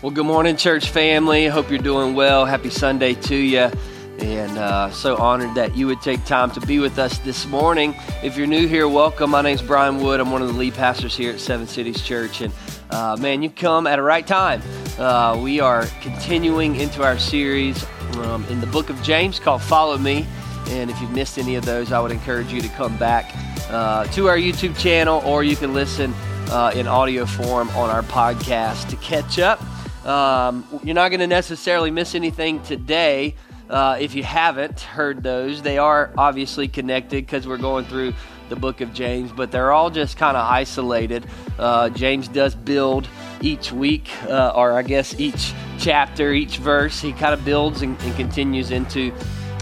Well, good morning, church family. Hope you're doing well. Happy Sunday to you. And uh, so honored that you would take time to be with us this morning. If you're new here, welcome. My name's Brian Wood. I'm one of the lead pastors here at Seven Cities Church. And uh, man, you've come at a right time. Uh, we are continuing into our series um, in the book of James called Follow Me. And if you've missed any of those, I would encourage you to come back uh, to our YouTube channel or you can listen uh, in audio form on our podcast to catch up. Um, you're not going to necessarily miss anything today uh, if you haven't heard those. They are obviously connected because we're going through the book of James, but they're all just kind of isolated. Uh, James does build each week, uh, or I guess each chapter, each verse. He kind of builds and, and continues into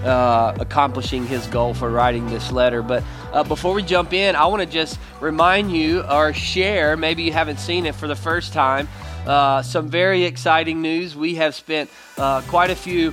uh, accomplishing his goal for writing this letter. But uh, before we jump in, I want to just remind you or share, maybe you haven't seen it for the first time, uh, some very exciting news. We have spent uh, quite a few,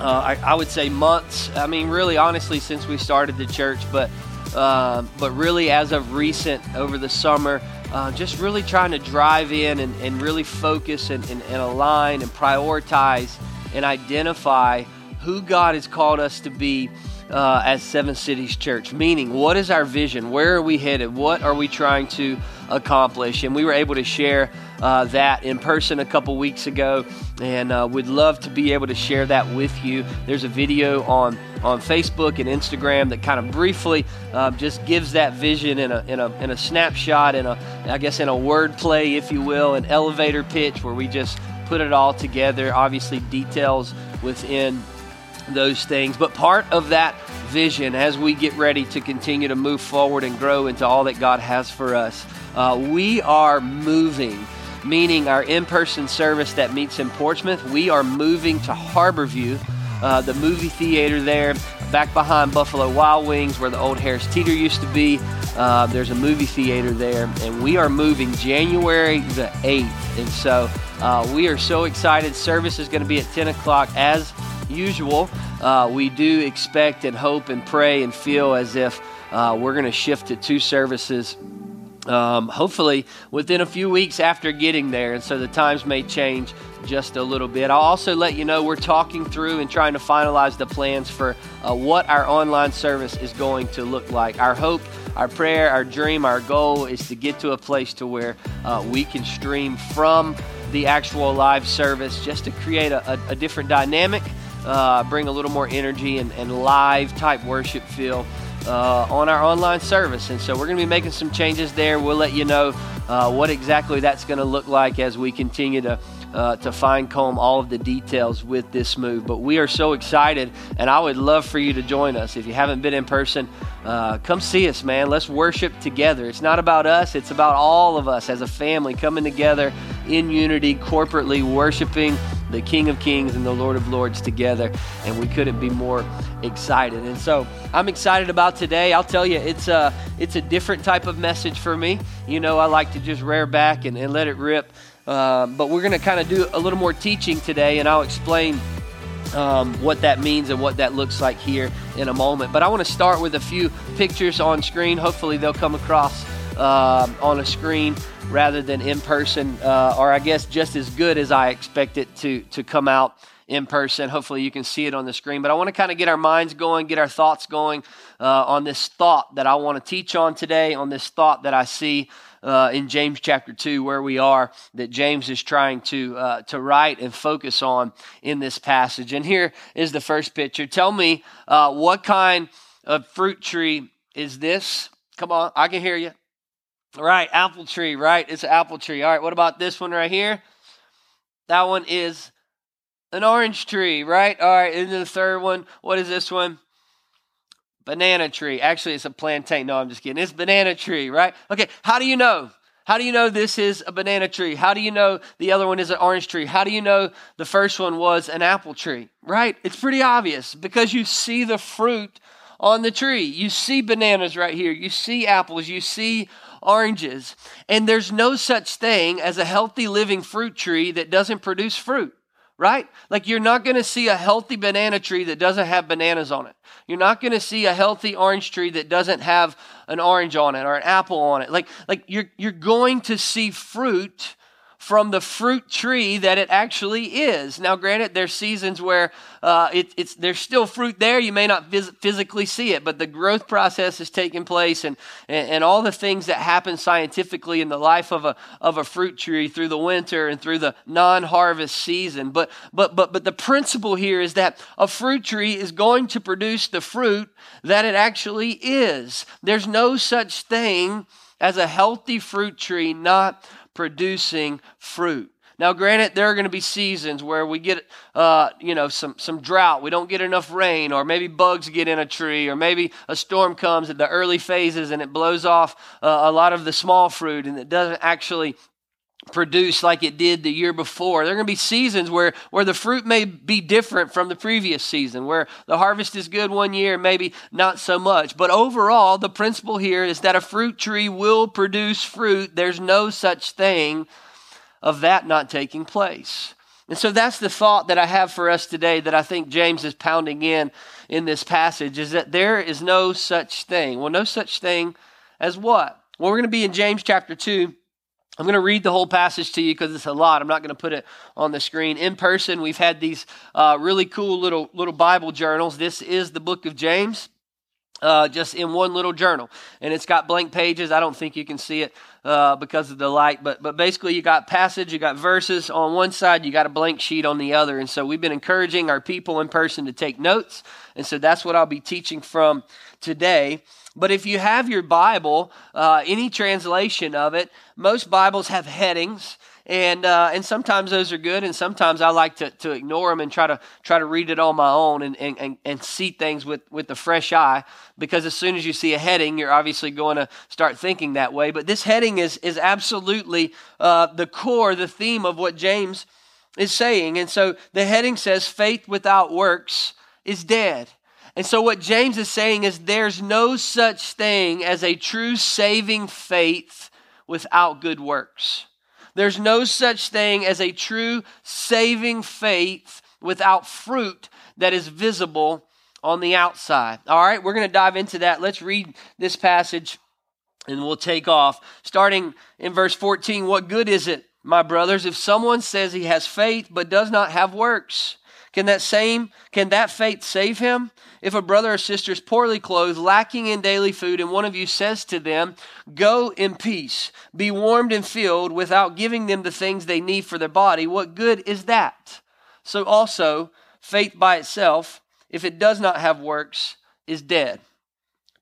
uh, I, I, would say, months. I mean, really, honestly, since we started the church, but uh, but really, as of recent, over the summer, uh, just really trying to drive in and, and really focus and, and, and align and prioritize and identify who God has called us to be uh, as Seven Cities Church. Meaning, what is our vision? Where are we headed? What are we trying to accomplish? And we were able to share uh, that in person a couple weeks ago, and uh, would love to be able to share that with you. There's a video on on Facebook and Instagram that kind of briefly uh, just gives that vision in a, in a in a snapshot, in a I guess in a word play, if you will, an elevator pitch where we just put it all together. Obviously, details within those things. But part of that vision as we get ready to continue to move forward and grow into all that God has for us, uh, we are moving. Meaning, our in person service that meets in Portsmouth, we are moving to Harborview, uh, the movie theater there, back behind Buffalo Wild Wings, where the old Harris Teeter used to be. Uh, there's a movie theater there, and we are moving January the 8th. And so uh, we are so excited. Service is going to be at 10 o'clock as usual, uh, we do expect and hope and pray and feel as if uh, we're going to shift to two services. Um, hopefully within a few weeks after getting there, and so the times may change just a little bit. I'll also let you know we're talking through and trying to finalize the plans for uh, what our online service is going to look like. Our hope, our prayer, our dream, our goal is to get to a place to where uh, we can stream from the actual live service just to create a, a, a different dynamic uh, bring a little more energy and, and live type worship feel uh, on our online service. And so we're going to be making some changes there. We'll let you know uh, what exactly that's going to look like as we continue to. Uh, to fine comb all of the details with this move. But we are so excited, and I would love for you to join us. If you haven't been in person, uh, come see us, man. Let's worship together. It's not about us, it's about all of us as a family coming together in unity, corporately worshiping the King of Kings and the Lord of Lords together, and we couldn't be more excited. And so I'm excited about today. I'll tell you, it's a it's a different type of message for me. You know, I like to just rear back and, and let it rip. Uh, but we're going to kind of do a little more teaching today, and I'll explain um, what that means and what that looks like here in a moment. But I want to start with a few pictures on screen. Hopefully, they'll come across uh, on a screen rather than in person, uh, or I guess just as good as I expect it to, to come out in person. Hopefully, you can see it on the screen. But I want to kind of get our minds going, get our thoughts going uh, on this thought that I want to teach on today, on this thought that I see uh, in James chapter 2, where we are, that James is trying to, uh, to write and focus on in this passage. And here is the first picture. Tell me uh, what kind of fruit tree is this? Come on, I can hear you. Right, apple tree, right? It's an apple tree. All right, what about this one right here? That one is an orange tree, right? All right, and the third one, what is this one? Banana tree. Actually, it's a plantain. No, I'm just kidding. It's banana tree, right? Okay, how do you know? How do you know this is a banana tree? How do you know the other one is an orange tree? How do you know the first one was an apple tree? Right? It's pretty obvious because you see the fruit on the tree. You see bananas right here. You see apples. You see oranges. And there's no such thing as a healthy living fruit tree that doesn't produce fruit, right? Like you're not going to see a healthy banana tree that doesn't have bananas on it. You're not going to see a healthy orange tree that doesn't have an orange on it or an apple on it. Like like you're you're going to see fruit from the fruit tree that it actually is. Now, granted, there's seasons where uh, it, it's there's still fruit there. You may not phys- physically see it, but the growth process is taking place, and, and, and all the things that happen scientifically in the life of a of a fruit tree through the winter and through the non-harvest season. But but but but the principle here is that a fruit tree is going to produce the fruit that it actually is. There's no such thing as a healthy fruit tree not producing fruit. Now, granted, there are going to be seasons where we get, uh, you know, some, some drought. We don't get enough rain, or maybe bugs get in a tree, or maybe a storm comes at the early phases and it blows off uh, a lot of the small fruit and it doesn't actually produce like it did the year before. There are going to be seasons where, where the fruit may be different from the previous season, where the harvest is good one year, maybe not so much. But overall, the principle here is that a fruit tree will produce fruit. There's no such thing of that not taking place. And so that's the thought that I have for us today that I think James is pounding in in this passage is that there is no such thing. Well, no such thing as what? Well, we're going to be in James chapter 2 I'm going to read the whole passage to you because it's a lot. I'm not going to put it on the screen. In person, we've had these uh, really cool little little Bible journals. This is the book of James, uh, just in one little journal, and it's got blank pages. I don't think you can see it uh, because of the light, but but basically, you got passage, you got verses on one side, you got a blank sheet on the other, and so we've been encouraging our people in person to take notes, and so that's what I'll be teaching from today. But if you have your Bible, uh, any translation of it, most Bibles have headings. And, uh, and sometimes those are good, and sometimes I like to, to ignore them and try to try to read it on my own and, and, and see things with, with a fresh eye. Because as soon as you see a heading, you're obviously going to start thinking that way. But this heading is, is absolutely uh, the core, the theme of what James is saying. And so the heading says, Faith without works is dead. And so, what James is saying is there's no such thing as a true saving faith without good works. There's no such thing as a true saving faith without fruit that is visible on the outside. All right, we're going to dive into that. Let's read this passage and we'll take off. Starting in verse 14 What good is it, my brothers, if someone says he has faith but does not have works? Can that same can that faith save him? If a brother or sister is poorly clothed, lacking in daily food, and one of you says to them, "Go in peace, be warmed and filled," without giving them the things they need for their body, what good is that? So also, faith by itself, if it does not have works, is dead.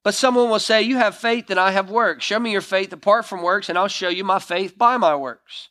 But someone will say, You have faith and I have works. Show me your faith apart from works, and I'll show you my faith by my works.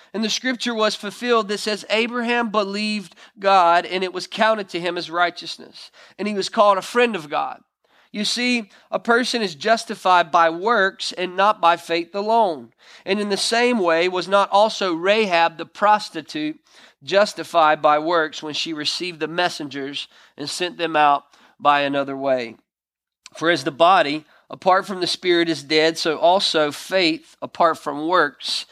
And the scripture was fulfilled that says, Abraham believed God, and it was counted to him as righteousness. And he was called a friend of God. You see, a person is justified by works and not by faith alone. And in the same way, was not also Rahab the prostitute justified by works when she received the messengers and sent them out by another way? For as the body, apart from the spirit, is dead, so also faith, apart from works,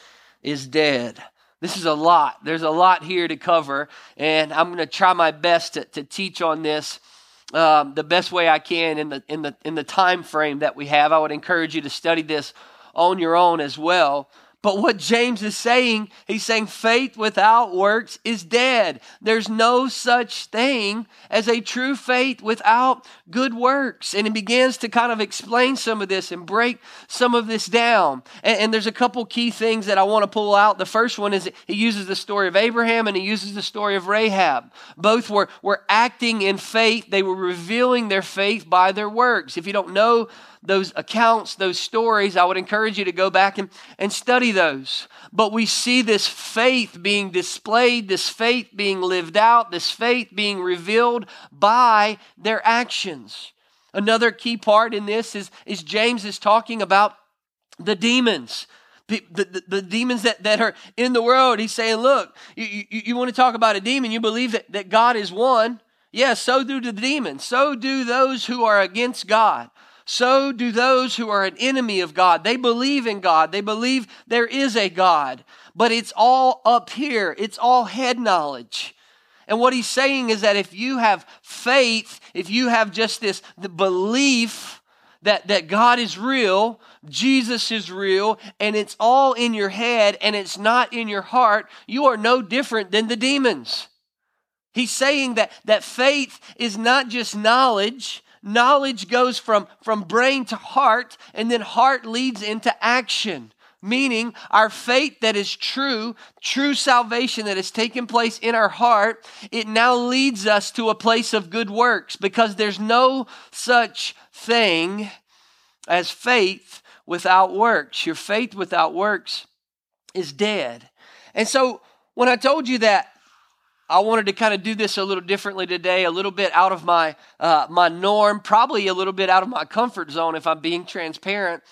is dead. This is a lot. There's a lot here to cover, and I'm going to try my best to, to teach on this um, the best way I can in the in the in the time frame that we have. I would encourage you to study this on your own as well. But what James is saying, he's saying faith without works is dead. There's no such thing as a true faith without good works. And he begins to kind of explain some of this and break some of this down. And, and there's a couple key things that I want to pull out. The first one is he uses the story of Abraham and he uses the story of Rahab. Both were, were acting in faith, they were revealing their faith by their works. If you don't know those accounts, those stories, I would encourage you to go back and, and study those. But we see this faith being displayed, this faith being lived out, this faith being revealed by their actions. Another key part in this is, is James is talking about the demons. The, the, the, demons that, that are in the world. He's saying, look, you, you, you want to talk about a demon, you believe that, that God is one, Yes, so do the demons. So do those who are against God. So do those who are an enemy of God. They believe in God. They believe there is a God. But it's all up here. It's all head knowledge. And what he's saying is that if you have faith, if you have just this belief that, that God is real, Jesus is real, and it's all in your head and it's not in your heart, you are no different than the demons. He's saying that, that faith is not just knowledge. Knowledge goes from, from brain to heart, and then heart leads into action. Meaning, our faith that is true, true salvation that has taken place in our heart, it now leads us to a place of good works because there's no such thing as faith without works. Your faith without works is dead. And so, when I told you that I wanted to kind of do this a little differently today, a little bit out of my uh, my norm, probably a little bit out of my comfort zone if I'm being transparent.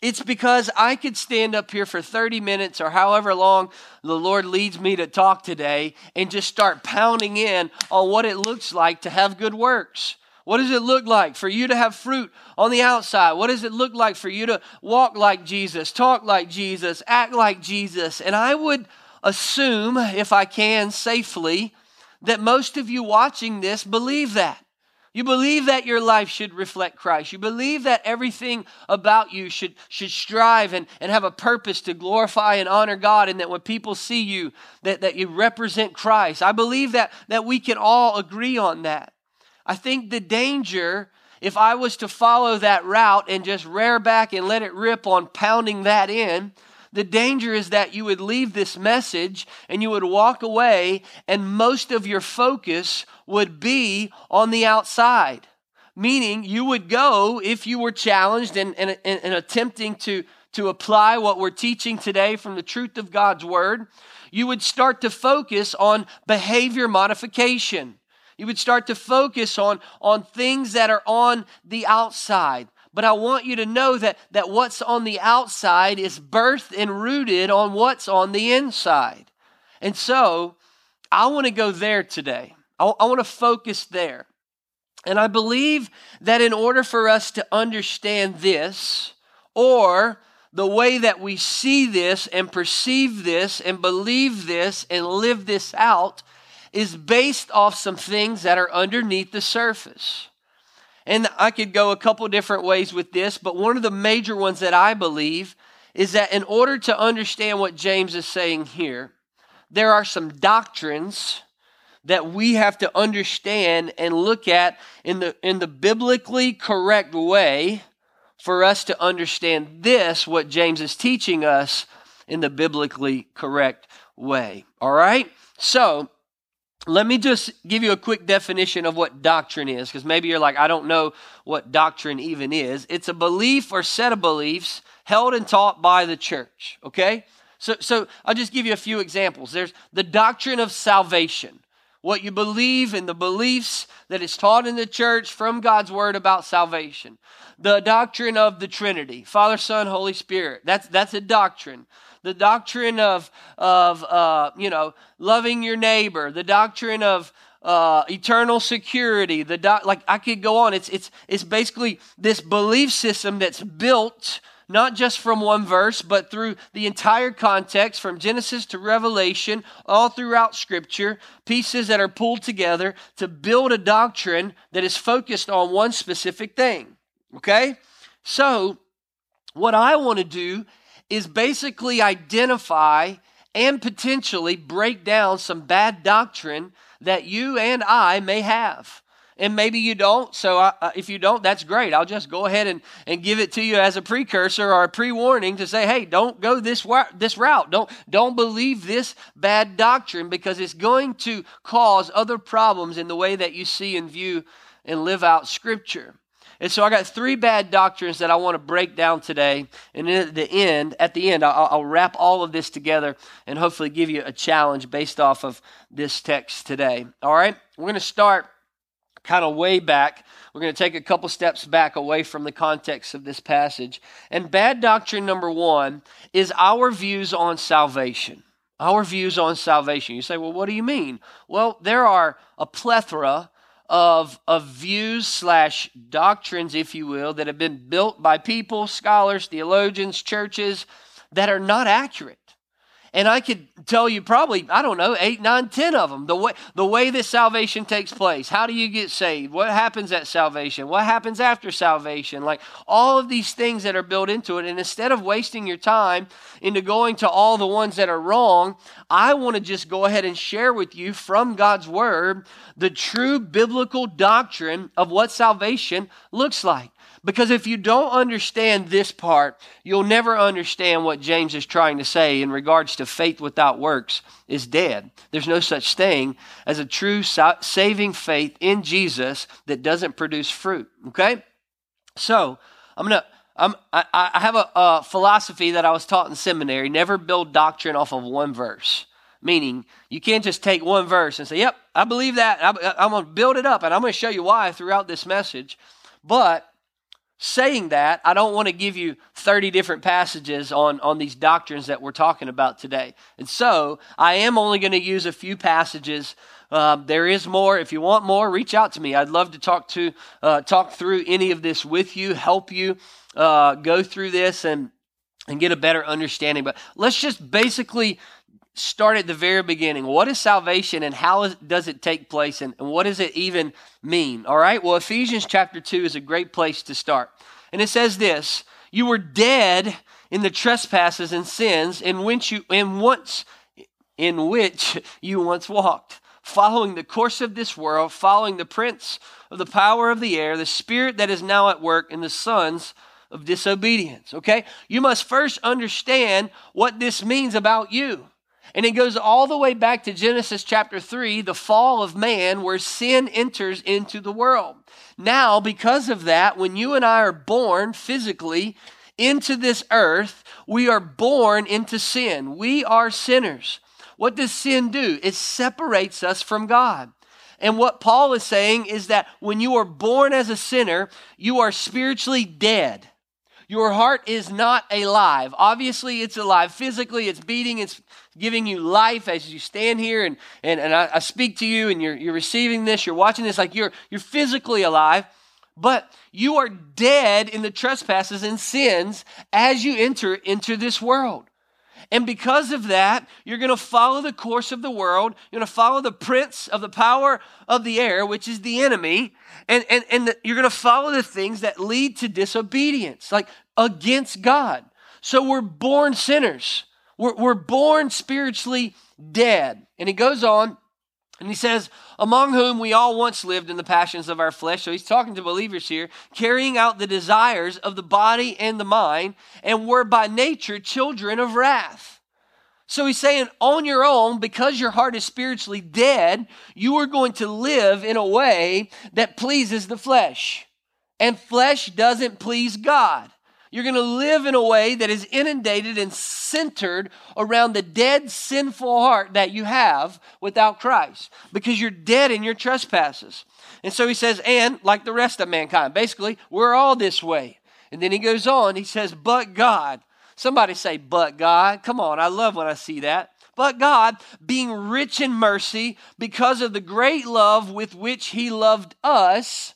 It's because I could stand up here for 30 minutes or however long the Lord leads me to talk today and just start pounding in on what it looks like to have good works. What does it look like for you to have fruit on the outside? What does it look like for you to walk like Jesus, talk like Jesus, act like Jesus? And I would assume, if I can safely, that most of you watching this believe that. You believe that your life should reflect Christ. You believe that everything about you should, should strive and, and have a purpose to glorify and honor God, and that when people see you, that, that you represent Christ. I believe that, that we can all agree on that. I think the danger, if I was to follow that route and just rear back and let it rip on pounding that in, the danger is that you would leave this message and you would walk away, and most of your focus would be on the outside. Meaning, you would go if you were challenged and, and, and attempting to, to apply what we're teaching today from the truth of God's Word, you would start to focus on behavior modification. You would start to focus on, on things that are on the outside. But I want you to know that, that what's on the outside is birthed and rooted on what's on the inside. And so I want to go there today. I, I want to focus there. And I believe that in order for us to understand this, or the way that we see this and perceive this and believe this and live this out, is based off some things that are underneath the surface. And I could go a couple different ways with this, but one of the major ones that I believe is that in order to understand what James is saying here, there are some doctrines that we have to understand and look at in the, in the biblically correct way for us to understand this, what James is teaching us in the biblically correct way. All right? So, let me just give you a quick definition of what doctrine is, because maybe you're like, I don't know what doctrine even is. It's a belief or set of beliefs held and taught by the church, okay? So, so I'll just give you a few examples. There's the doctrine of salvation, what you believe and the beliefs that is taught in the church from God's word about salvation. The doctrine of the Trinity, Father, Son, Holy Spirit. That's, that's a doctrine the doctrine of, of uh, you know, loving your neighbor, the doctrine of uh, eternal security, the doc- like I could go on. It's, it's, it's basically this belief system that's built not just from one verse, but through the entire context from Genesis to Revelation, all throughout Scripture, pieces that are pulled together to build a doctrine that is focused on one specific thing. Okay? So, what I want to do is basically identify and potentially break down some bad doctrine that you and I may have. And maybe you don't. So I, uh, if you don't, that's great. I'll just go ahead and, and give it to you as a precursor or a pre-warning to say, hey, don't go this, this route. Don't, don't believe this bad doctrine because it's going to cause other problems in the way that you see and view and live out Scripture. And so I got three bad doctrines that I want to break down today. And at the end, at the end, I'll, I'll, wrap all of this together and hopefully give you a challenge based off of this text today. All right, we're going to start kind of way back. We're going to take a couple steps back away from the context of this passage. And bad doctrine number one is our views on salvation. Our views on salvation. You say, well, what do you mean? Well, there are a plethora of, of views slash doctrines, if you will, that have been built by people, scholars, theologians, churches that are not accurate. And I could tell you probably, I don't know, eight, nine, ten of them. The way, the way that salvation takes place. How do you get saved? What happens at salvation? What happens after salvation? Like all of these things that are built into it. And instead of wasting your time into going to all the ones that are wrong, I want to just go ahead and share with you from God's Word the true biblical doctrine of what salvation looks like. Because if you don't understand this part, you'll never understand what James is trying to say in regards to faith without works is dead. There's no such thing as a true saving faith in Jesus that doesn't produce fruit. Okay? So, I'm going to. I'm, I, I have a, a philosophy that I was taught in seminary never build doctrine off of one verse. Meaning, you can't just take one verse and say, Yep, I believe that. I'm going to build it up, and I'm going to show you why throughout this message. But saying that, I don't want to give you 30 different passages on, on these doctrines that we're talking about today. And so I am only going to use a few passages. Uh, there is more. If you want more, reach out to me. I'd love to talk to uh, talk through any of this with you, help you uh, go through this and and get a better understanding. But let's just basically start at the very beginning. What is salvation and how is, does it take place and, and what does it even mean? All right, well, Ephesians chapter 2 is a great place to start. And it says this You were dead in the trespasses and sins in which you, in once, in which you once walked, following the course of this world, following the prince of the power of the air, the spirit that is now at work in the sons of disobedience. Okay? You must first understand what this means about you. And it goes all the way back to Genesis chapter 3, the fall of man, where sin enters into the world. Now, because of that, when you and I are born physically into this earth, we are born into sin. We are sinners. What does sin do? It separates us from God. And what Paul is saying is that when you are born as a sinner, you are spiritually dead. Your heart is not alive. Obviously, it's alive. Physically, it's beating, it's giving you life as you stand here and, and, and I, I speak to you and you're, you're receiving this, you're watching this, like you're, you're physically alive, but you are dead in the trespasses and sins as you enter into this world. And because of that, you're going to follow the course of the world. You're going to follow the prince of the power of the air, which is the enemy. And, and, and the, you're going to follow the things that lead to disobedience, like against God. So we're born sinners. We're, we're born spiritually dead. And he goes on and he says, Among whom we all once lived in the passions of our flesh. So he's talking to believers here, carrying out the desires of the body and the mind, and were by nature children of wrath. So he's saying, on your own, because your heart is spiritually dead, you are going to live in a way that pleases the flesh. And flesh doesn't please God. You're going to live in a way that is inundated and centered around the dead, sinful heart that you have without Christ because you're dead in your trespasses. And so he says, and like the rest of mankind, basically, we're all this way. And then he goes on, he says, but God. Somebody say, but God. Come on, I love when I see that. But God, being rich in mercy, because of the great love with which he loved us,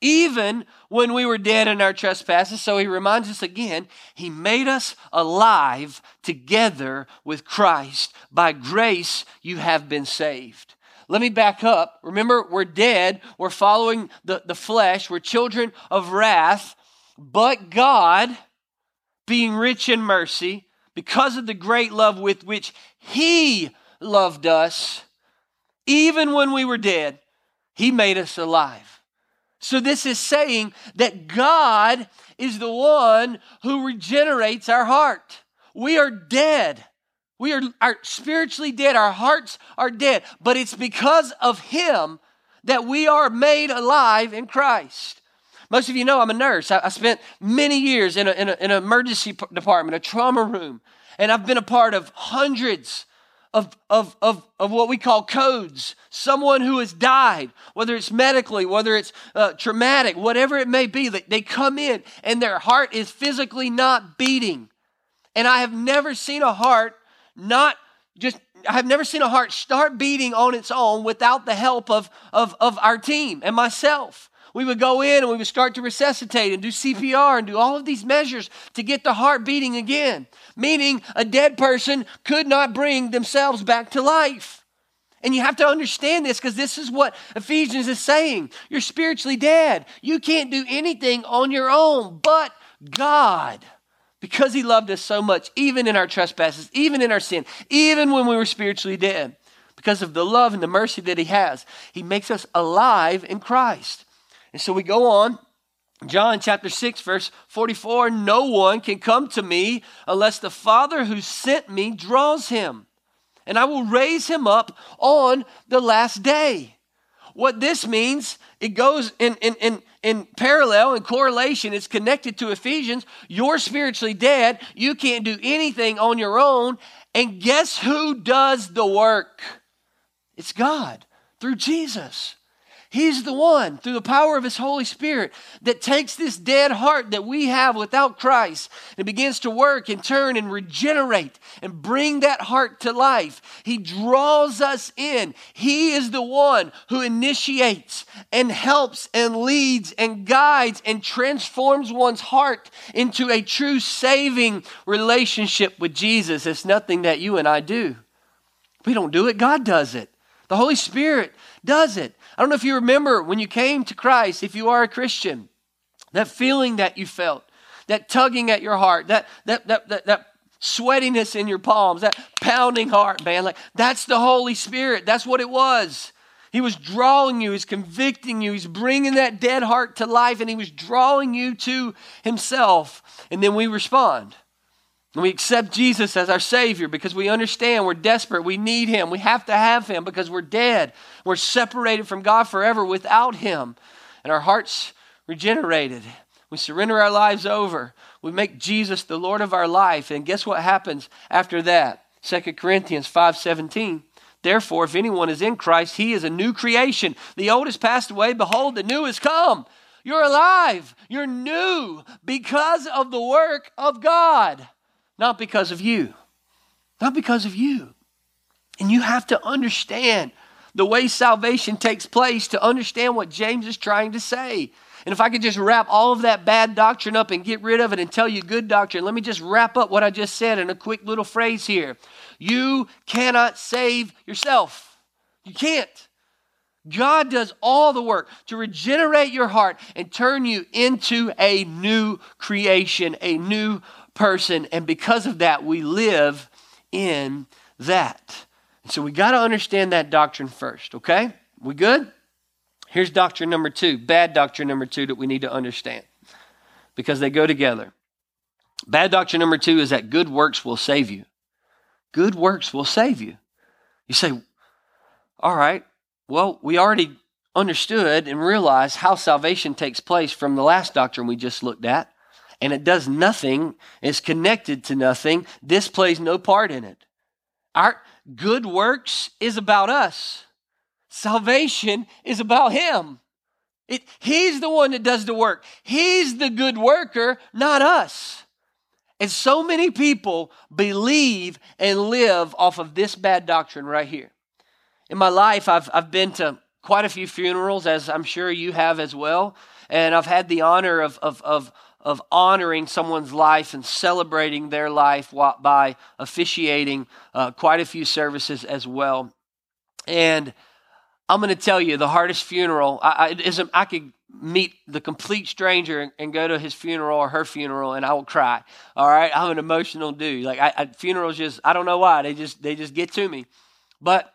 even when we were dead in our trespasses. So he reminds us again, he made us alive together with Christ. By grace, you have been saved. Let me back up. Remember, we're dead. We're following the, the flesh. We're children of wrath. But God, being rich in mercy, because of the great love with which He loved us, even when we were dead, He made us alive. So, this is saying that God is the one who regenerates our heart. We are dead. We are, are spiritually dead. Our hearts are dead. But it's because of Him that we are made alive in Christ. Most of you know I'm a nurse. I, I spent many years in, a, in, a, in an emergency department, a trauma room, and I've been a part of hundreds of, of, of, of what we call codes. Someone who has died, whether it's medically, whether it's uh, traumatic, whatever it may be, they, they come in and their heart is physically not beating. And I have never seen a heart not just I've never seen a heart start beating on its own without the help of, of, of our team and myself. We would go in and we would start to resuscitate and do CPR and do all of these measures to get the heart beating again. Meaning, a dead person could not bring themselves back to life. And you have to understand this because this is what Ephesians is saying. You're spiritually dead. You can't do anything on your own but God. Because He loved us so much, even in our trespasses, even in our sin, even when we were spiritually dead. Because of the love and the mercy that He has, He makes us alive in Christ. And so we go on. John chapter 6, verse 44 No one can come to me unless the Father who sent me draws him, and I will raise him up on the last day. What this means, it goes in, in, in, in parallel and correlation. It's connected to Ephesians. You're spiritually dead. You can't do anything on your own. And guess who does the work? It's God through Jesus. He's the one, through the power of His Holy Spirit, that takes this dead heart that we have without Christ and begins to work and turn and regenerate and bring that heart to life. He draws us in. He is the one who initiates and helps and leads and guides and transforms one's heart into a true saving relationship with Jesus. It's nothing that you and I do. We don't do it, God does it. The Holy Spirit does it. I don't know if you remember when you came to Christ, if you are a Christian, that feeling that you felt, that tugging at your heart, that, that, that, that, that sweatiness in your palms, that pounding heart, man. Like that's the Holy Spirit. That's what it was. He was drawing you, he's convicting you, he's bringing that dead heart to life, and he was drawing you to himself. And then we respond. And we accept Jesus as our Savior because we understand we're desperate. We need Him. We have to have Him because we're dead. We're separated from God forever without Him. And our hearts regenerated. We surrender our lives over. We make Jesus the Lord of our life. And guess what happens after that? 2 Corinthians 5:17. Therefore, if anyone is in Christ, he is a new creation. The old has passed away. Behold, the new has come. You're alive. You're new because of the work of God not because of you. Not because of you. And you have to understand the way salvation takes place to understand what James is trying to say. And if I could just wrap all of that bad doctrine up and get rid of it and tell you good doctrine, let me just wrap up what I just said in a quick little phrase here. You cannot save yourself. You can't. God does all the work to regenerate your heart and turn you into a new creation, a new person, and because of that, we live in that. And so we got to understand that doctrine first, okay? We good? Here's doctrine number two, bad doctrine number two that we need to understand because they go together. Bad doctrine number two is that good works will save you. Good works will save you. You say, all right, well, we already understood and realized how salvation takes place from the last doctrine we just looked at and it does nothing, is connected to nothing, this plays no part in it. Our good works is about us. Salvation is about him. It, he's the one that does the work. He's the good worker, not us. And so many people believe and live off of this bad doctrine right here. In my life, I've, I've been to quite a few funerals, as I'm sure you have as well. And I've had the honor of, of, of of honoring someone's life and celebrating their life by officiating uh, quite a few services as well. And I'm going to tell you the hardest funeral. I, I, I could meet the complete stranger and, and, go to his funeral or her funeral, and I will cry. All right, I'm an emotional dude. Like I, I, funerals, just I don't know why they just they just get to me. But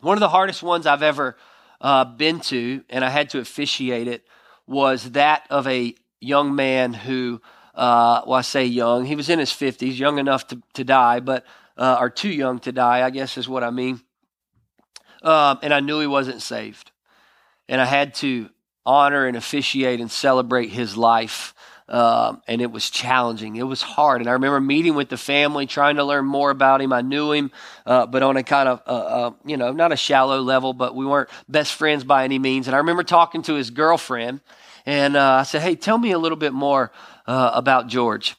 one of the hardest ones I've ever uh, been to, and I had to officiate it, was that of a young man who, uh, well, I say young, he was in his 50s, young enough to, to die, but, uh, or too young to die, I guess is what I mean. Um, and I knew he wasn't saved. And I had to honor and officiate and celebrate his life. Um, and it was challenging. It was hard. And I remember meeting with the family, trying to learn more about him. I knew him, uh, but on a kind of, uh, uh, you know, not a shallow level, but we weren't best friends by any means. And I remember talking to his girlfriend, and uh, I said, Hey, tell me a little bit more uh, about George.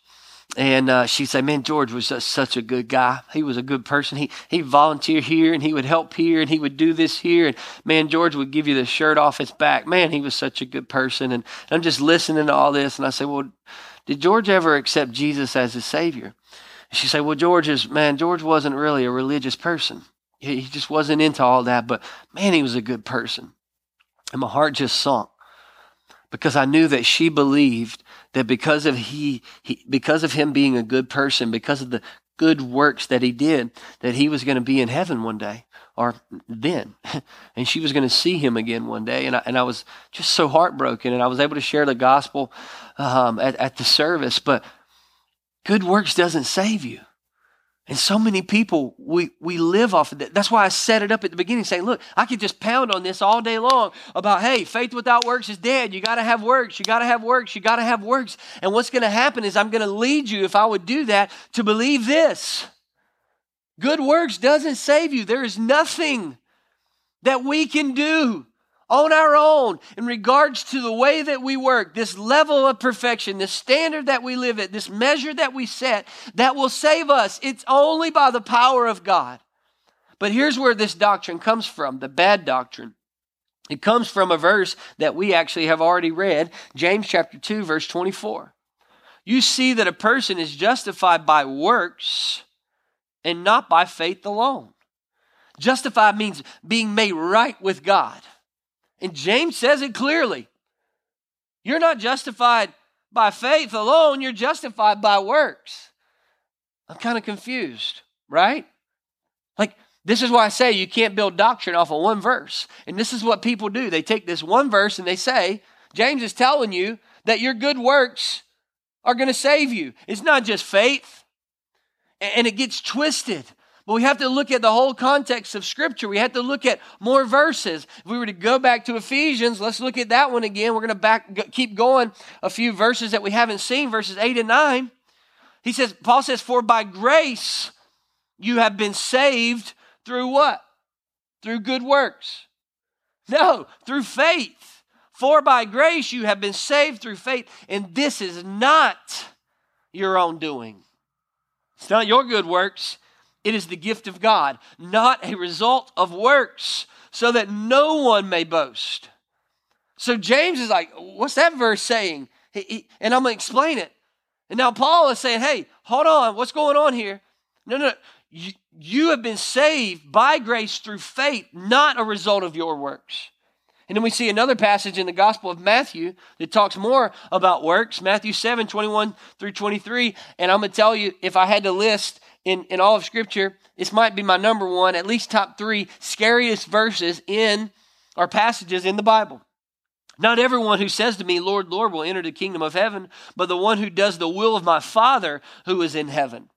and uh, she said, "Man, George was just such a good guy. He was a good person. He he volunteered here, and he would help here, and he would do this here. And man, George would give you the shirt off his back. Man, he was such a good person." And I'm just listening to all this, and I say, "Well, did George ever accept Jesus as his savior?" And she said, "Well, George is man. George wasn't really a religious person. He, he just wasn't into all that. But man, he was a good person." And my heart just sunk because I knew that she believed that because of he, he, because of him being a good person, because of the good works that he did, that he was going to be in heaven one day or then, and she was going to see him again one day. And I, and I was just so heartbroken, and I was able to share the gospel um, at, at the service. But good works doesn't save you. And so many people, we, we live off of that. That's why I set it up at the beginning saying, look, I could just pound on this all day long about, hey, faith without works is dead. You got to have works. You got to have works. You got to have works. And what's going to happen is I'm going to lead you, if I would do that, to believe this. Good works doesn't save you. There is nothing that we can do on our own in regards to the way that we work, this level of perfection, this standard that we live at, this measure that we set, that will save us. It's only by the power of God. But here's where this doctrine comes from the bad doctrine. It comes from a verse that we actually have already read, James chapter 2, verse 24. You see that a person is justified by works and not by faith alone. Justified means being made right with God. And James says it clearly. You're not justified by faith alone, you're justified by works. I'm kind of confused, right? Like, this is why I say you can't build doctrine off of one verse. And this is what people do. They take this one verse and they say, James is telling you that your good works are going to save you. It's not just faith. And it gets twisted. But we have to look at the whole context of Scripture. We have to look at more verses. If we were to go back to Ephesians, let's look at that one again. We're going to back, keep going a few verses that we haven't seen, verses 8 and 9. He says, Paul says, For by grace you have been saved through what? Through good works. No, through faith. For by grace you have been saved through faith, and this is not your own doing. It's not your good works. It is the gift of God, not a result of works, so that no one may boast. So James is like, what's that verse saying? He, he, and I'm going to explain it. And now Paul is saying, hey, hold on, what's going on here? No, no, you, you have been saved by grace through faith, not a result of your works. And then we see another passage in the Gospel of Matthew that talks more about works, Matthew 7, 21 through 23. And I'm going to tell you, if I had to list in, in all of Scripture, this might be my number one, at least top three scariest verses in our passages in the Bible. Not everyone who says to me, Lord, Lord, will enter the kingdom of heaven, but the one who does the will of my Father who is in heaven.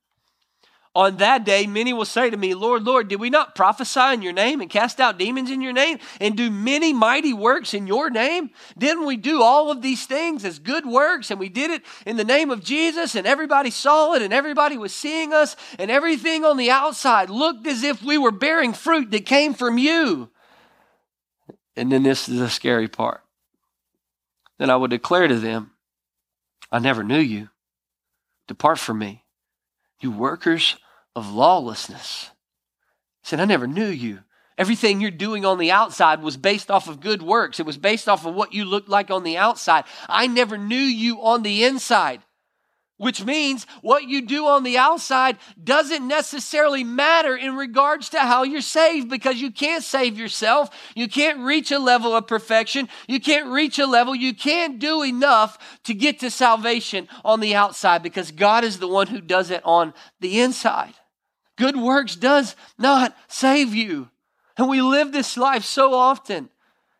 On that day, many will say to me, Lord, Lord, did we not prophesy in your name and cast out demons in your name and do many mighty works in your name? Didn't we do all of these things as good works and we did it in the name of Jesus and everybody saw it and everybody was seeing us and everything on the outside looked as if we were bearing fruit that came from you? And then this is the scary part. Then I would declare to them, I never knew you. Depart from me, you workers of lawlessness. He said, I never knew you. Everything you're doing on the outside was based off of good works. It was based off of what you looked like on the outside. I never knew you on the inside which means what you do on the outside doesn't necessarily matter in regards to how you're saved because you can't save yourself. You can't reach a level of perfection. You can't reach a level. You can't do enough to get to salvation on the outside because God is the one who does it on the inside. Good works does not save you. And we live this life so often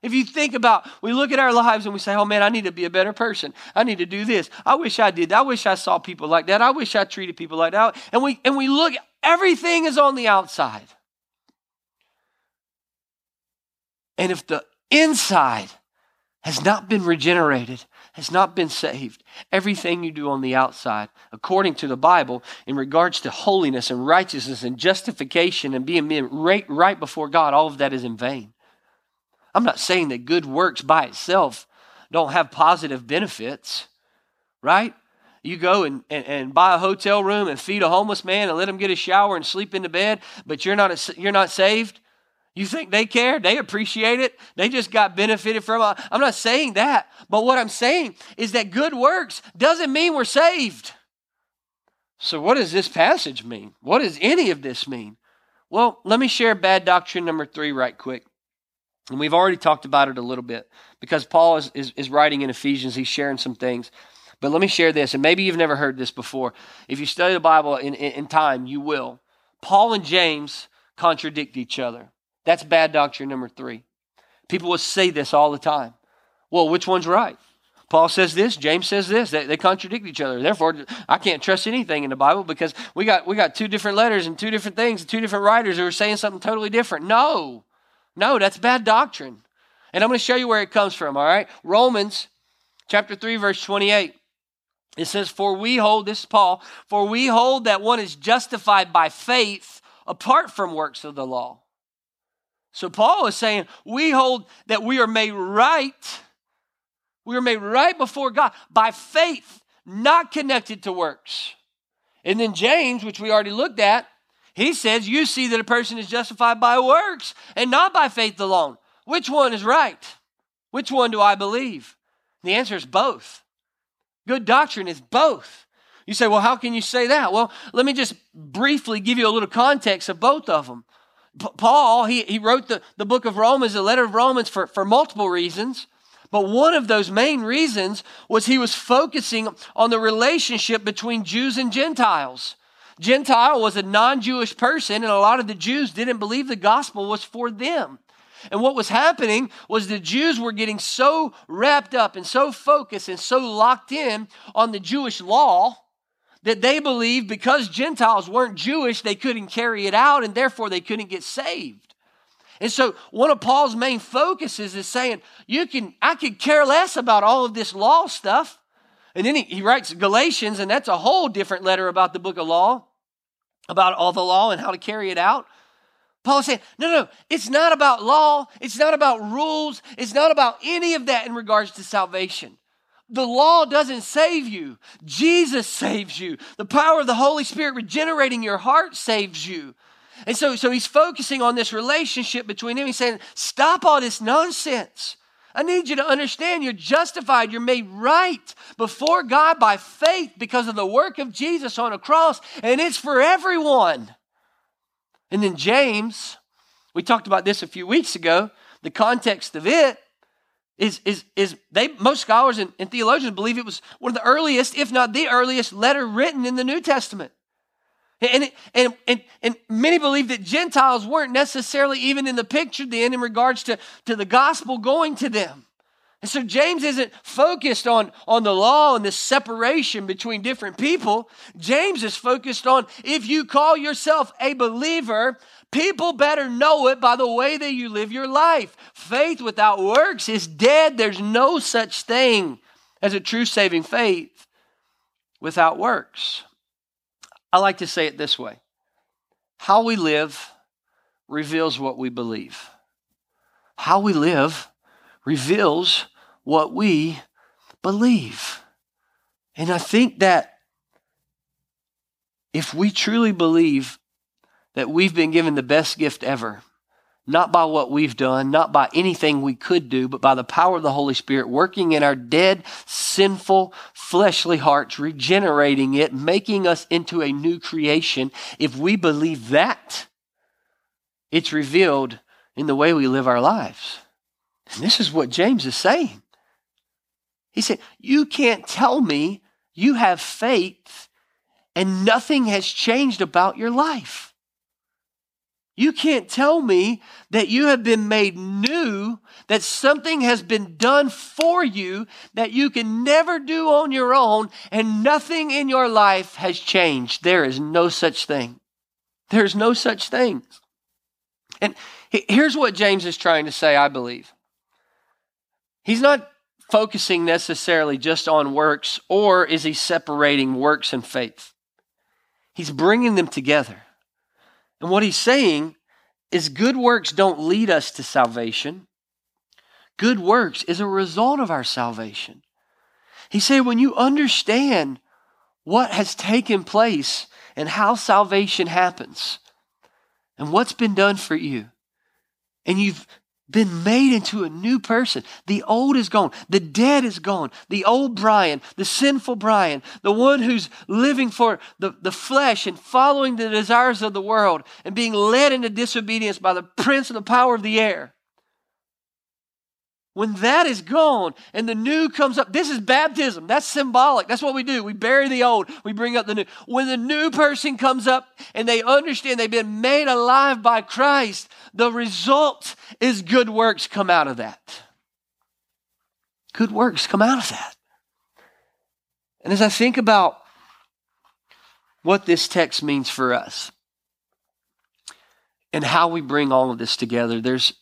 if you think about, we look at our lives and we say, oh man, I need to be a better person. I need to do this. I wish I did. I wish I saw people like that. I wish I treated people like that. And we, and we look, everything is on the outside. And if the inside has not been regenerated, has not been saved, everything you do on the outside, according to the Bible, in regards to holiness and righteousness and justification and being right, right before God, all of that is in vain. I'm not saying that good works by itself don't have positive benefits, right? You go and, and, and, buy a hotel room and feed a homeless man and let him get a shower and sleep in the bed, but you're not, a, you're not saved? You think they care? They appreciate it? They just got benefited from it? I'm not saying that. But what I'm saying is that good works doesn't mean we're saved. So, what does this passage mean? What does any of this mean? Well, let me share bad doctrine number three right quick. And we've already talked about it a little bit because Paul is, is, is writing in Ephesians, he's sharing some things. But let me share this, and maybe you've never heard this before. If you study the Bible in, in, in time, you will. Paul and James contradict each other. That's bad doctrine number three. People will say this all the time. Well, which one's right? Paul says this, James says this. They, they, contradict each other. Therefore, I can't trust anything in the Bible because we got we got two different letters and two different things and two different writers who are saying something totally different. No, no, that's bad doctrine. And I'm going to show you where it comes from, all right? Romans chapter 3, verse 28. It says, For we hold, this is Paul, for we hold that one is justified by faith apart from works of the law. So Paul is saying, we hold that we are made right. We are made right before God by faith, not connected to works. And then James, which we already looked at, he says, You see that a person is justified by works and not by faith alone. Which one is right? Which one do I believe? The answer is both. Good doctrine is both. You say, Well, how can you say that? Well, let me just briefly give you a little context of both of them. P- Paul, he, he wrote the, the book of Romans, the letter of Romans, for, for multiple reasons. But one of those main reasons was he was focusing on the relationship between Jews and Gentiles. Gentile was a non Jewish person, and a lot of the Jews didn't believe the gospel was for them. And what was happening was the Jews were getting so wrapped up and so focused and so locked in on the Jewish law that they believed because Gentiles weren't Jewish, they couldn't carry it out and therefore they couldn't get saved. And so one of Paul's main focuses is saying, you can, I could care less about all of this law stuff. And then he, he writes Galatians, and that's a whole different letter about the book of law, about all the law and how to carry it out. Paul is saying, no, no, it's not about law. It's not about rules. It's not about any of that in regards to salvation. The law doesn't save you. Jesus saves you. The power of the Holy Spirit regenerating your heart saves you. And so, so he's focusing on this relationship between him. He's saying, stop all this nonsense. I need you to understand you're justified, you're made right before God by faith because of the work of Jesus on a cross, and it's for everyone. And then James, we talked about this a few weeks ago. The context of it is, is, is they most scholars and, and theologians believe it was one of the earliest, if not the earliest, letter written in the New Testament. And, and, and, and many believe that Gentiles weren't necessarily even in the picture then in regards to, to the gospel going to them. And so James isn't focused on, on the law and the separation between different people. James is focused on if you call yourself a believer, people better know it by the way that you live your life. Faith without works is dead. There's no such thing as a true saving faith without works. I like to say it this way how we live reveals what we believe. How we live reveals what we believe. And I think that if we truly believe that we've been given the best gift ever, not by what we've done, not by anything we could do, but by the power of the Holy Spirit working in our dead, sinful, fleshly hearts, regenerating it, making us into a new creation. If we believe that, it's revealed in the way we live our lives. And this is what James is saying. He said, You can't tell me you have faith and nothing has changed about your life. You can't tell me that you have been made new, that something has been done for you that you can never do on your own, and nothing in your life has changed. There is no such thing. There's no such thing. And here's what James is trying to say, I believe. He's not focusing necessarily just on works, or is he separating works and faith? He's bringing them together. And what he's saying is good works don't lead us to salvation. Good works is a result of our salvation. He said, when you understand what has taken place and how salvation happens and what's been done for you. And you've been made into a new person. The old is gone. The dead is gone. The old Brian, the sinful Brian, the one who's living for the, the flesh and following the desires of the world and being led into disobedience by the prince of the power of the air. When that is gone and the new comes up, this is baptism. That's symbolic. That's what we do. We bury the old, we bring up the new. When the new person comes up and they understand they've been made alive by Christ, the result is good works come out of that. Good works come out of that. And as I think about what this text means for us and how we bring all of this together, there's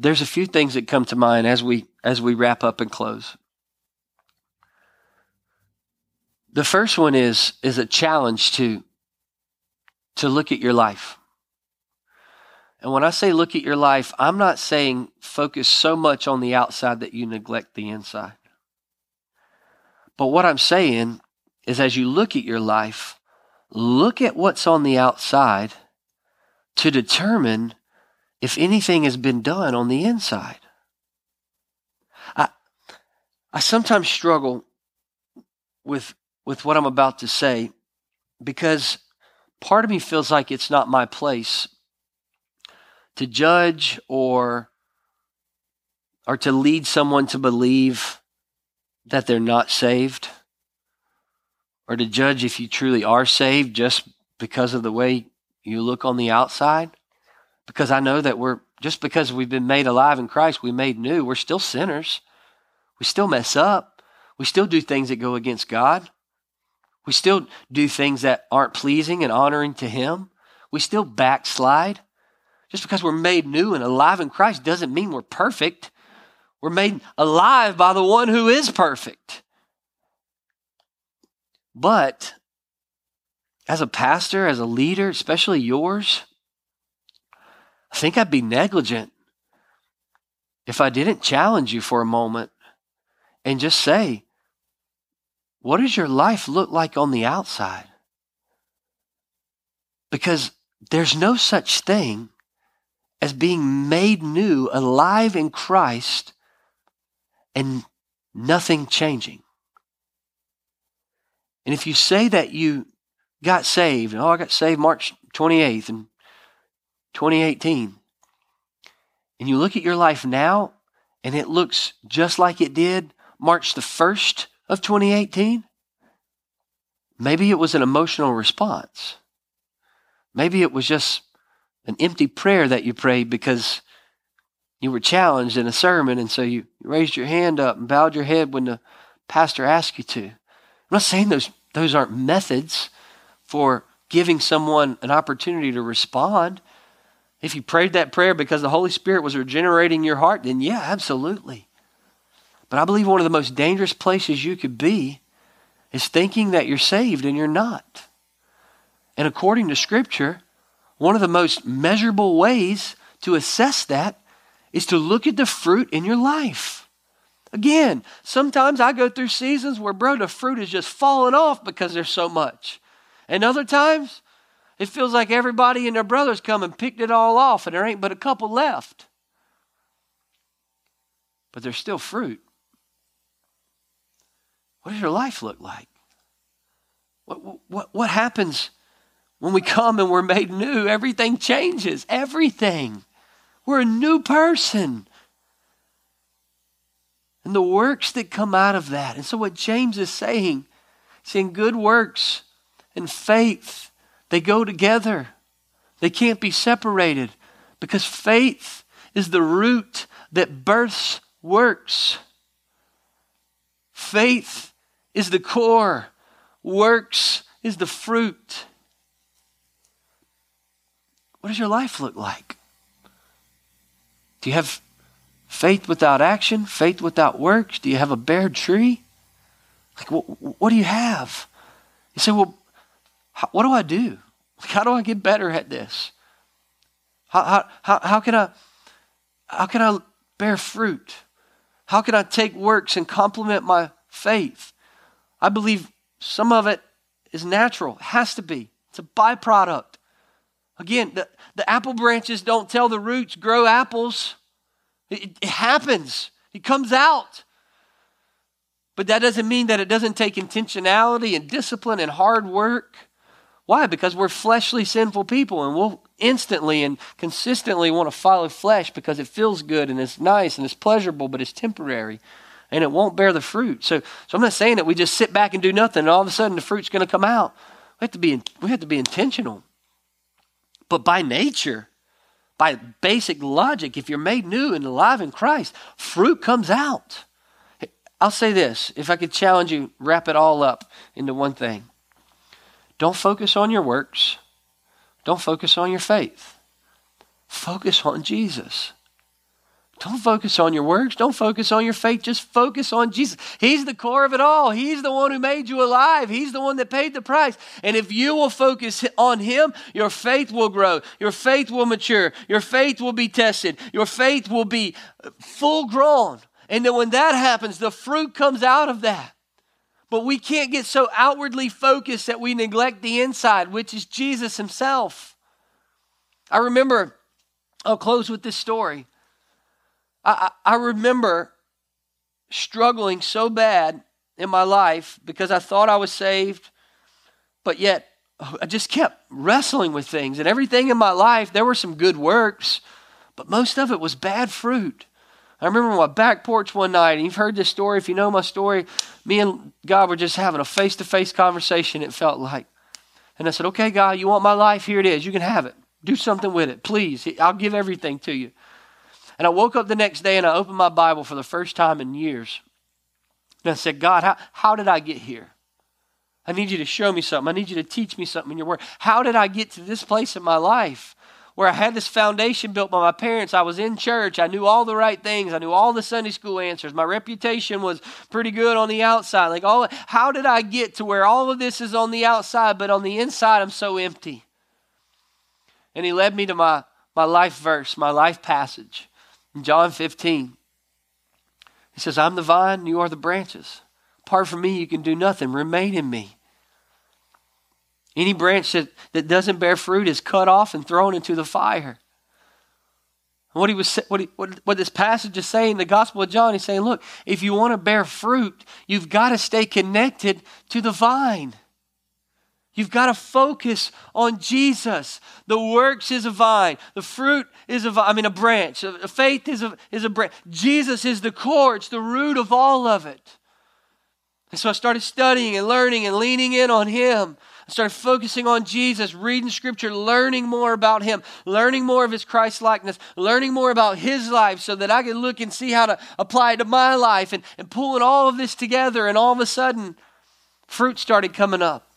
there's a few things that come to mind as we as we wrap up and close. The first one is is a challenge to to look at your life. And when I say look at your life, I'm not saying focus so much on the outside that you neglect the inside. But what I'm saying is as you look at your life, look at what's on the outside to determine if anything has been done on the inside. I, I sometimes struggle with, with what I'm about to say because part of me feels like it's not my place to judge or or to lead someone to believe that they're not saved or to judge if you truly are saved just because of the way you look on the outside because I know that we're just because we've been made alive in Christ, we made new, we're still sinners. We still mess up. We still do things that go against God. We still do things that aren't pleasing and honoring to Him. We still backslide. Just because we're made new and alive in Christ doesn't mean we're perfect. We're made alive by the one who is perfect. But as a pastor, as a leader, especially yours, I think I'd be negligent if I didn't challenge you for a moment and just say, what does your life look like on the outside? Because there's no such thing as being made new, alive in Christ, and nothing changing. And if you say that you got saved, oh, I got saved March 28th, and 2018, and you look at your life now and it looks just like it did March the 1st of 2018, maybe it was an emotional response. Maybe it was just an empty prayer that you prayed because you were challenged in a sermon, and so you raised your hand up and bowed your head when the pastor asked you to. I'm not saying those, those aren't methods for giving someone an opportunity to respond. If you prayed that prayer because the Holy Spirit was regenerating your heart, then yeah, absolutely. But I believe one of the most dangerous places you could be is thinking that you're saved and you're not. And according to Scripture, one of the most measurable ways to assess that is to look at the fruit in your life. Again, sometimes I go through seasons where, bro, the fruit is just falling off because there's so much. And other times, it feels like everybody and their brothers come and picked it all off, and there ain't but a couple left. But there's still fruit. What does your life look like? What, what, what happens when we come and we're made new? Everything changes. Everything. We're a new person. And the works that come out of that. And so, what James is saying, saying good works and faith they go together. They can't be separated because faith is the root that births works. Faith is the core, works is the fruit. What does your life look like? Do you have faith without action, faith without works? Do you have a bare tree? Like, what, what do you have? You say, well, how, what do I do? How do I get better at this? How, how, how, how, can I, how can I bear fruit? How can I take works and complement my faith? I believe some of it is natural, it has to be. It's a byproduct. Again, the, the apple branches don't tell the roots, grow apples. It, it happens, it comes out. But that doesn't mean that it doesn't take intentionality and discipline and hard work. Why? Because we're fleshly, sinful people, and we'll instantly and consistently want to follow flesh because it feels good and it's nice and it's pleasurable, but it's temporary and it won't bear the fruit. So, so I'm not saying that we just sit back and do nothing and all of a sudden the fruit's going to come out. We have to be, we have to be intentional. But by nature, by basic logic, if you're made new and alive in Christ, fruit comes out. I'll say this if I could challenge you, wrap it all up into one thing. Don't focus on your works, don't focus on your faith. Focus on Jesus. Don't focus on your works. Don't focus on your faith. Just focus on Jesus. He's the core of it all. He's the one who made you alive. He's the one that paid the price. And if you will focus on Him, your faith will grow. Your faith will mature. Your faith will be tested. Your faith will be full grown. And then when that happens, the fruit comes out of that. But we can't get so outwardly focused that we neglect the inside, which is Jesus Himself. I remember, I'll close with this story. I, I remember struggling so bad in my life because I thought I was saved, but yet I just kept wrestling with things. And everything in my life, there were some good works, but most of it was bad fruit. I remember my back porch one night, and you've heard this story. If you know my story, me and God were just having a face to face conversation, it felt like. And I said, Okay, God, you want my life? Here it is. You can have it. Do something with it, please. I'll give everything to you. And I woke up the next day and I opened my Bible for the first time in years. And I said, God, how, how did I get here? I need you to show me something. I need you to teach me something in your word. How did I get to this place in my life where I had this foundation built by my parents? I was in church. I knew all the right things. I knew all the Sunday school answers. My reputation was pretty good on the outside. Like all how did I get to where all of this is on the outside, but on the inside I'm so empty? And he led me to my, my life verse, my life passage. In John 15, he says, I'm the vine, you are the branches. Apart from me, you can do nothing. Remain in me. Any branch that, that doesn't bear fruit is cut off and thrown into the fire. What, he was, what, he, what, what this passage is saying, the Gospel of John, he's saying, look, if you want to bear fruit, you've got to stay connected to the vine. You've got to focus on Jesus. The works is a vine. The fruit is a vine. I mean, a branch. Faith is a, is a branch. Jesus is the core. It's the root of all of it. And so I started studying and learning and leaning in on Him. Started focusing on Jesus, reading Scripture, learning more about Him, learning more of His Christ likeness, learning more about His life so that I could look and see how to apply it to my life and, and pulling all of this together. And all of a sudden, fruit started coming up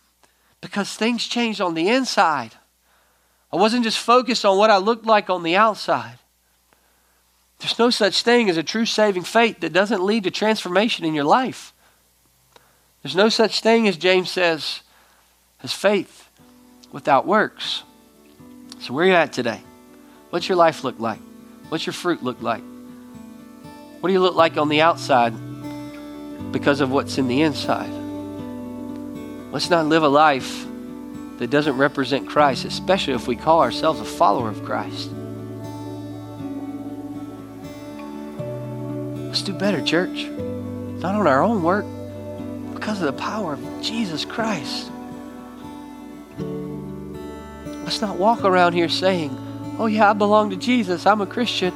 because things changed on the inside. I wasn't just focused on what I looked like on the outside. There's no such thing as a true saving faith that doesn't lead to transformation in your life. There's no such thing as James says as faith without works. So where are you at today? What's your life look like? What's your fruit look like? What do you look like on the outside because of what's in the inside? Let's not live a life that doesn't represent Christ, especially if we call ourselves a follower of Christ. Let's do better, church. Not on our own work, because of the power of Jesus Christ. Let's not walk around here saying, Oh, yeah, I belong to Jesus, I'm a Christian,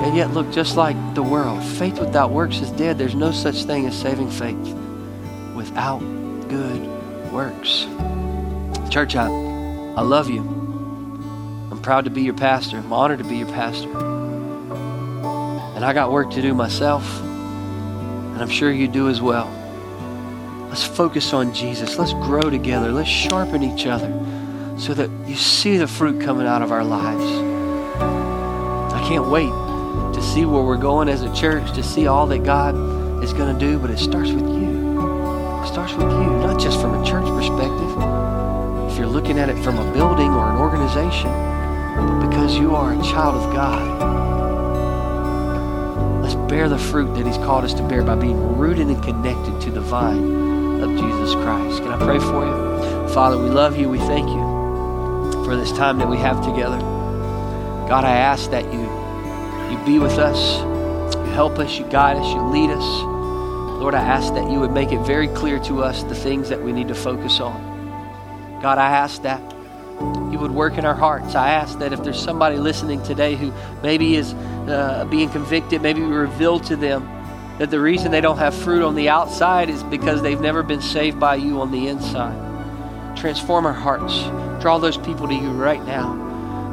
and yet look just like the world. Faith without works is dead. There's no such thing as saving faith without good works. Church, I, I love you. I'm proud to be your pastor. I'm honored to be your pastor. And I got work to do myself, and I'm sure you do as well. Let's focus on Jesus. Let's grow together. Let's sharpen each other so that you see the fruit coming out of our lives. I can't wait to see where we're going as a church, to see all that God is going to do, but it starts with you. It starts with you, not just from a church perspective, if you're looking at it from a building or an organization, but because you are a child of God. Let's bear the fruit that He's called us to bear by being rooted and connected to the vine of Jesus Christ. Can I pray for you? Father, we love you. We thank you for this time that we have together. God, I ask that you you be with us, you help us, you guide us, you lead us. Lord, I ask that you would make it very clear to us the things that we need to focus on. God, I ask that you would work in our hearts. I ask that if there's somebody listening today who maybe is uh, being convicted, maybe reveal to them that the reason they don't have fruit on the outside is because they've never been saved by you on the inside. Transform our hearts. Draw those people to you right now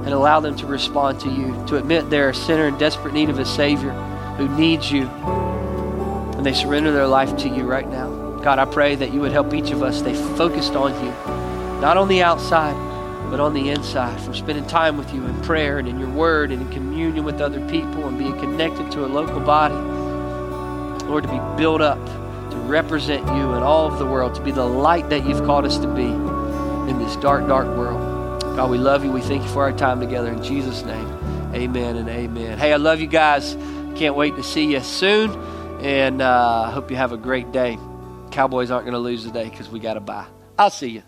and allow them to respond to you, to admit they're a sinner in desperate need of a Savior who needs you. And they surrender their life to you right now. God, I pray that you would help each of us stay focused on you, not on the outside, but on the inside, from spending time with you in prayer and in your word and in communion with other people and being connected to a local body. Lord, to be built up, to represent you in all of the world, to be the light that you've called us to be in this dark, dark world. God, we love you. We thank you for our time together. In Jesus' name, amen and amen. Hey, I love you guys. Can't wait to see you soon. And I uh, hope you have a great day. Cowboys aren't going to lose today because we got to bye. I'll see you.